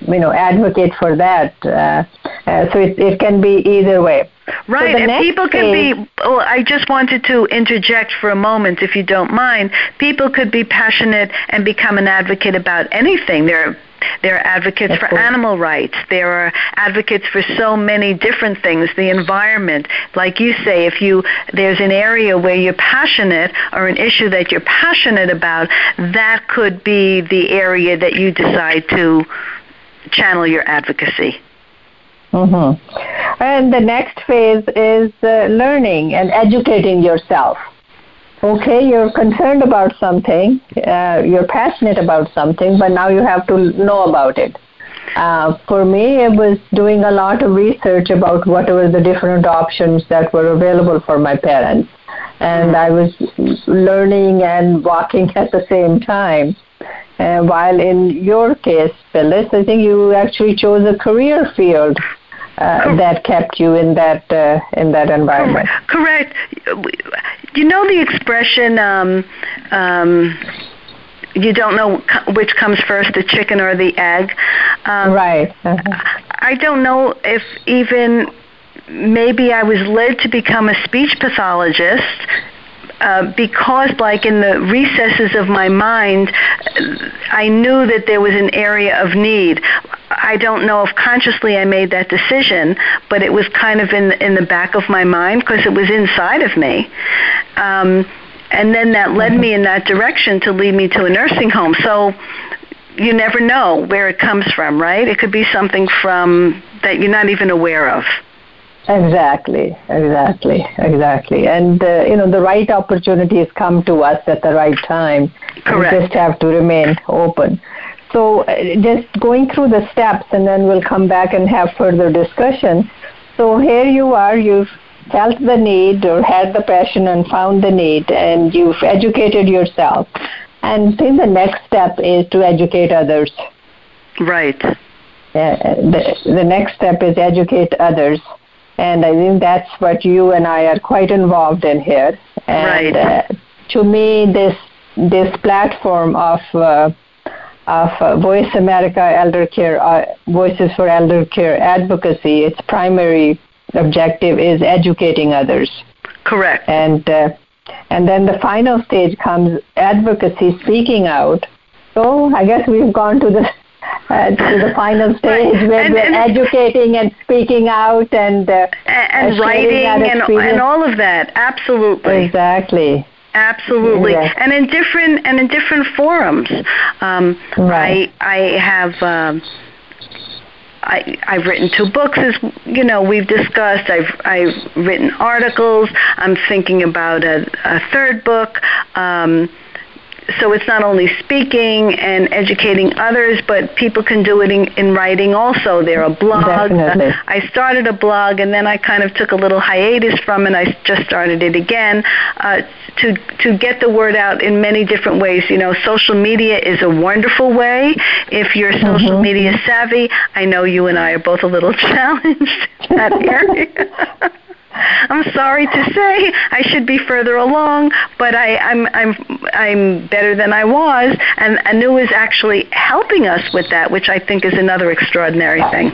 you know advocate for that. Uh, uh, so it, it can be either way. Right, so and people could be. Oh, I just wanted to interject for a moment, if you don't mind. People could be passionate and become an advocate about anything. There there are advocates for animal rights. There are advocates for so many different things. The environment, like you say, if you there's an area where you're passionate or an issue that you're passionate about, that could be the area that you decide to channel your advocacy. Mm-hmm. And the next phase is uh, learning and educating yourself. Okay, you're concerned about something, uh, you're passionate about something, but now you have to know about it. Uh, for me, it was doing a lot of research about what were the different options that were available for my parents. And I was learning and walking (laughs) at the same time. Uh, while in your case, Phyllis, I think you actually chose a career field uh, that kept you in that uh, in that environment. Correct. You know the expression. Um, um, you don't know which comes first, the chicken or the egg. Um, right. Uh-huh. I don't know if even maybe I was led to become a speech pathologist uh, because, like in the recesses of my mind, I knew that there was an area of need. I don't know if consciously I made that decision, but it was kind of in in the back of my mind because it was inside of me. Um, and then that led me in that direction to lead me to a nursing home. So you never know where it comes from, right? It could be something from that you're not even aware of. Exactly, exactly, exactly. And uh, you know, the right opportunities come to us at the right time. Correct. We just have to remain open. So, uh, just going through the steps, and then we'll come back and have further discussion. So here you are. You've felt the need or had the passion and found the need, and you've educated yourself. And then the next step is to educate others. Right. Uh, the, the next step is educate others. And I think that's what you and I are quite involved in here. And right. uh, to me, this this platform of uh, of uh, Voice America Elder Care, uh, Voices for Elder Care advocacy, its primary objective is educating others. Correct. And uh, and then the final stage comes advocacy, speaking out. So I guess we've gone to the (laughs) uh, to the final stage right. where and, we're and educating and speaking out and uh, and, uh, writing and, and all of that. Absolutely. Exactly. Absolutely, and in different and in different forums. Um, right. I I have. Um, I, I've written two books, as you know, we've discussed. I've I've written articles. I'm thinking about a, a third book. Um, so it's not only speaking and educating others, but people can do it in, in writing also. There are blogs. Definitely. I started a blog and then I kind of took a little hiatus from it. I just started it again uh, to to get the word out in many different ways. You know, social media is a wonderful way if you're social mm-hmm. media savvy. I know you and I are both a little (laughs) challenged in that area. (laughs) I'm sorry to say I should be further along, but I, I'm I'm I'm better than I was, and Anu is actually helping us with that, which I think is another extraordinary thing.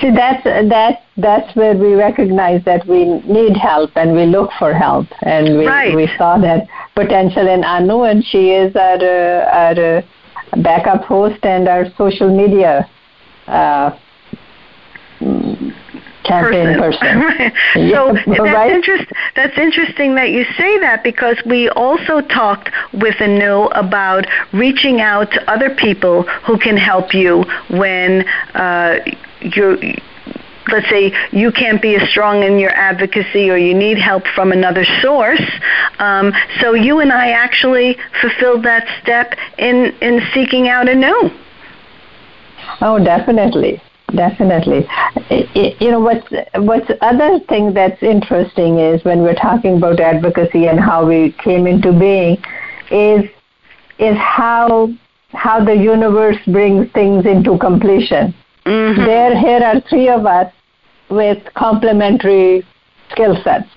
See, that's that that's where we recognize that we need help and we look for help, and we right. we saw that potential in Anu, and she is our uh, our backup host and our social media. Uh, campaign person. person. Yeah, (laughs) so that's, right? interest, that's interesting that you say that because we also talked with Anu about reaching out to other people who can help you when uh, you're let's say you can't be as strong in your advocacy or you need help from another source. Um, so you and I actually fulfilled that step in, in seeking out Anu. Oh, definitely. Definitely. You know, what's, what's other thing that's interesting is when we're talking about advocacy and how we came into being is, is how, how the universe brings things into completion. Mm-hmm. There, here are three of us with complementary skill sets.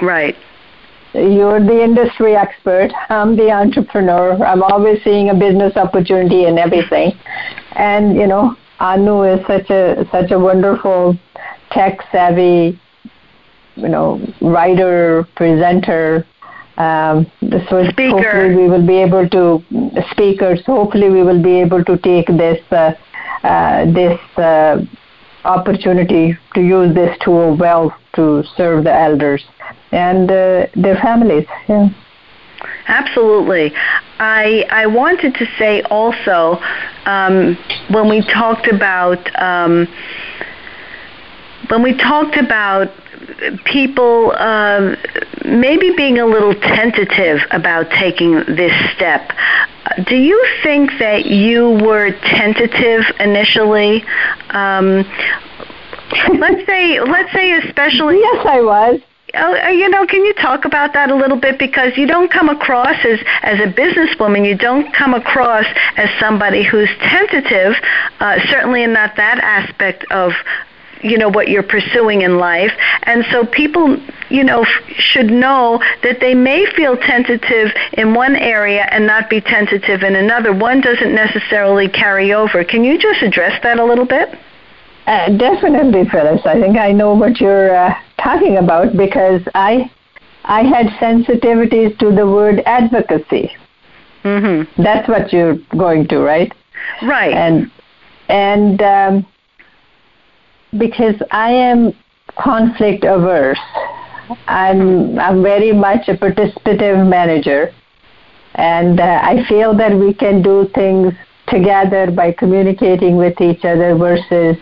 Right. You're the industry expert. I'm the entrepreneur. I'm always seeing a business opportunity in everything. And, you know, Anu is such a such a wonderful tech savvy, you know, writer, presenter. Um, so Speaker. hopefully we will be able to speakers. Hopefully we will be able to take this uh, uh, this uh, opportunity to use this tool well to serve the elders and uh, their families. Yeah. Absolutely. I I wanted to say also um, when we talked about um, when we talked about people um, maybe being a little tentative about taking this step. Do you think that you were tentative initially? Um, let's say, let's say, especially. Yes, I was. Uh, you know, can you talk about that a little bit? Because you don't come across as, as a businesswoman, you don't come across as somebody who's tentative, uh, certainly in not that aspect of you know what you're pursuing in life. And so people you know should know that they may feel tentative in one area and not be tentative in another. One doesn't necessarily carry over. Can you just address that a little bit uh, definitely phyllis i think i know what you're uh, talking about because i I had sensitivities to the word advocacy. Mm-hmm. That's what you're going to, right? Right. And and um, because I am conflict averse, I'm I'm very much a participative manager, and uh, I feel that we can do things together by communicating with each other versus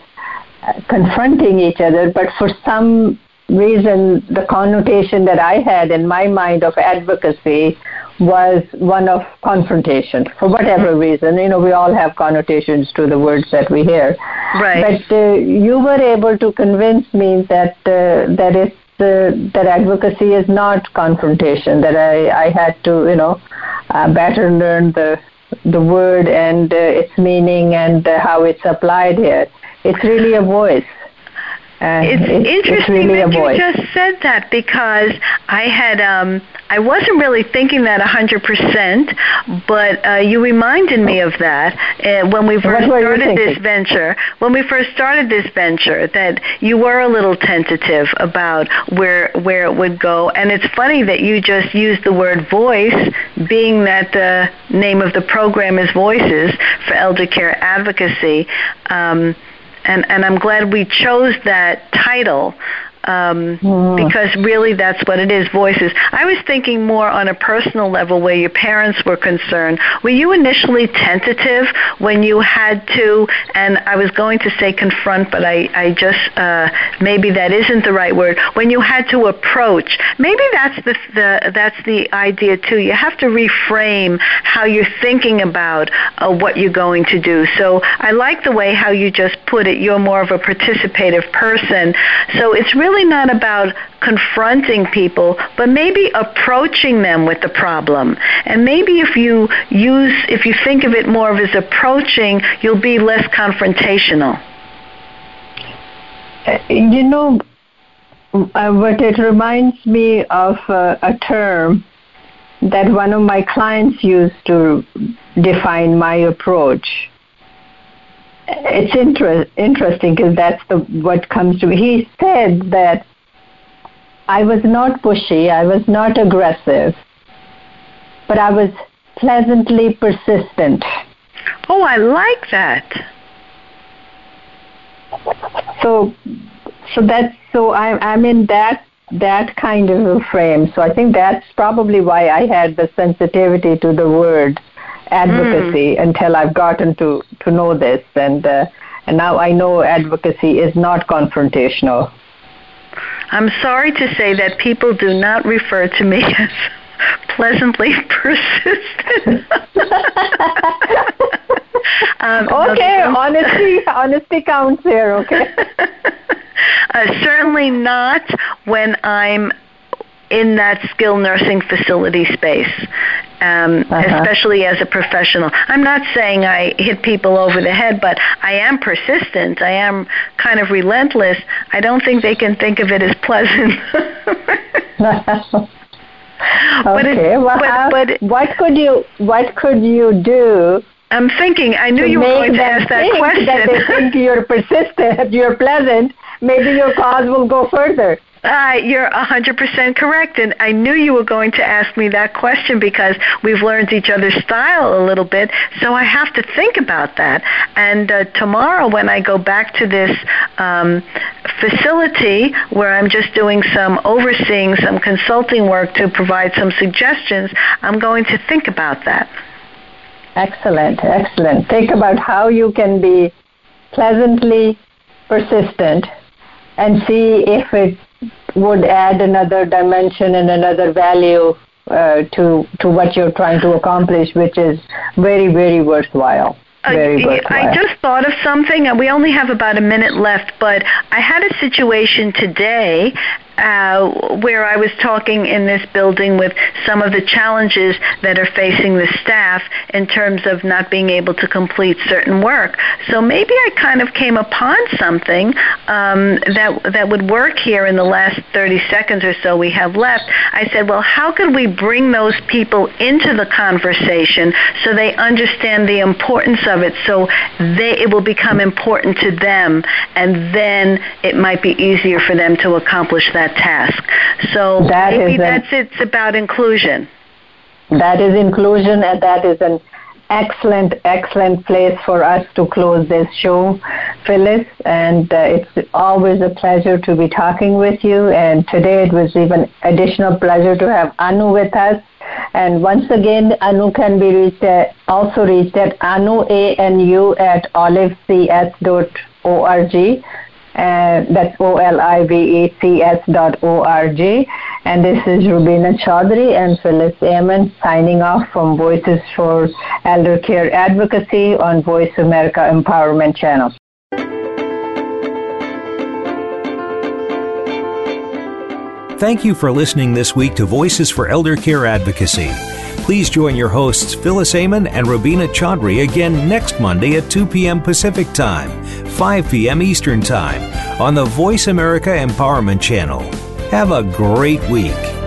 confronting each other. But for some reason, the connotation that I had in my mind of advocacy was one of confrontation for whatever reason. You know, we all have connotations to the words that we hear. Right. But uh, you were able to convince me that uh, that it's uh, that advocacy is not confrontation. That I I had to you know uh, better learn the the word and uh, its meaning and uh, how it's applied here. It's really a voice. Uh, it's, it's, interesting it's really that you just said that because I had um, I wasn't really thinking that 100%, but uh, you reminded me of that uh, when we first started this venture. When we first started this venture, that you were a little tentative about where where it would go, and it's funny that you just used the word voice, being that the name of the program is Voices for Elder Care Advocacy. Um, and and I'm glad we chose that title um, mm. because really that's what it is voices. I was thinking more on a personal level where your parents were concerned. Were you initially tentative when you had to, and I was going to say confront, but I, I just, uh, maybe that isn't the right word, when you had to approach. Maybe that's the, the, that's the idea too. You have to reframe how you're thinking about uh, what you're going to do. So I like the way how you just put it. You're more of a participative person. So it's really really not about confronting people, but maybe approaching them with the problem. And maybe if you use, if you think of it more of as approaching, you'll be less confrontational. Uh, you know, uh, what it reminds me of uh, a term that one of my clients used to define my approach it's inter- interesting because that's the what comes to me. He said that I was not pushy, I was not aggressive, but I was pleasantly persistent. Oh, I like that. So, so that's so I'm I'm in that that kind of a frame. So I think that's probably why I had the sensitivity to the word advocacy mm. until I've gotten to, to know this. And, uh, and now I know advocacy is not confrontational. I'm sorry to say that people do not refer to me (laughs) as pleasantly (laughs) persistent. (laughs) um, okay, honesty, honesty counts here. Okay. Uh, certainly not when I'm in that skilled nursing facility space, um, uh-huh. especially as a professional. I'm not saying I hit people over the head, but I am persistent. I am kind of relentless. I don't think they can think of it as pleasant. (laughs) okay. well, but, but, what could you what could you do I'm thinking. I knew you were going to ask that question. That they think you're persistent, (laughs) you're pleasant. Maybe your cause will go further. Uh, you're 100% correct. And I knew you were going to ask me that question because we've learned each other's style a little bit. So I have to think about that. And uh, tomorrow, when I go back to this um, facility where I'm just doing some overseeing, some consulting work to provide some suggestions, I'm going to think about that. Excellent, excellent. Think about how you can be pleasantly persistent and see if it would add another dimension and another value uh, to to what you're trying to accomplish, which is very very worthwhile. Very uh, I just thought of something, and we only have about a minute left, but I had a situation today uh, where I was talking in this building with some of the challenges that are facing the staff in terms of not being able to complete certain work. So maybe I kind of came upon something um, that that would work here in the last 30 seconds or so we have left. I said, well, how could we bring those people into the conversation so they understand the importance of it, so they it will become important to them, and then it might be easier for them to accomplish that that task. So that maybe that's it's about inclusion. That is inclusion, and that is an excellent, excellent place for us to close this show, Phyllis. And uh, it's always a pleasure to be talking with you. And today it was even additional pleasure to have Anu with us. And once again, Anu can be reached at, also reached at anu, A-N-U, at olivecs.org. And that's O-L-I-V-E-C-S dot O-R-G. And this is Rubina Chaudhry and Phyllis Amon signing off from Voices for Elder Care Advocacy on Voice America Empowerment Channel. Thank you for listening this week to Voices for Elder Care Advocacy. Please join your hosts Phyllis Amon and Rubina Chaudhry again next Monday at 2 p.m. Pacific Time, 5 p.m. Eastern Time on the Voice America Empowerment Channel. Have a great week.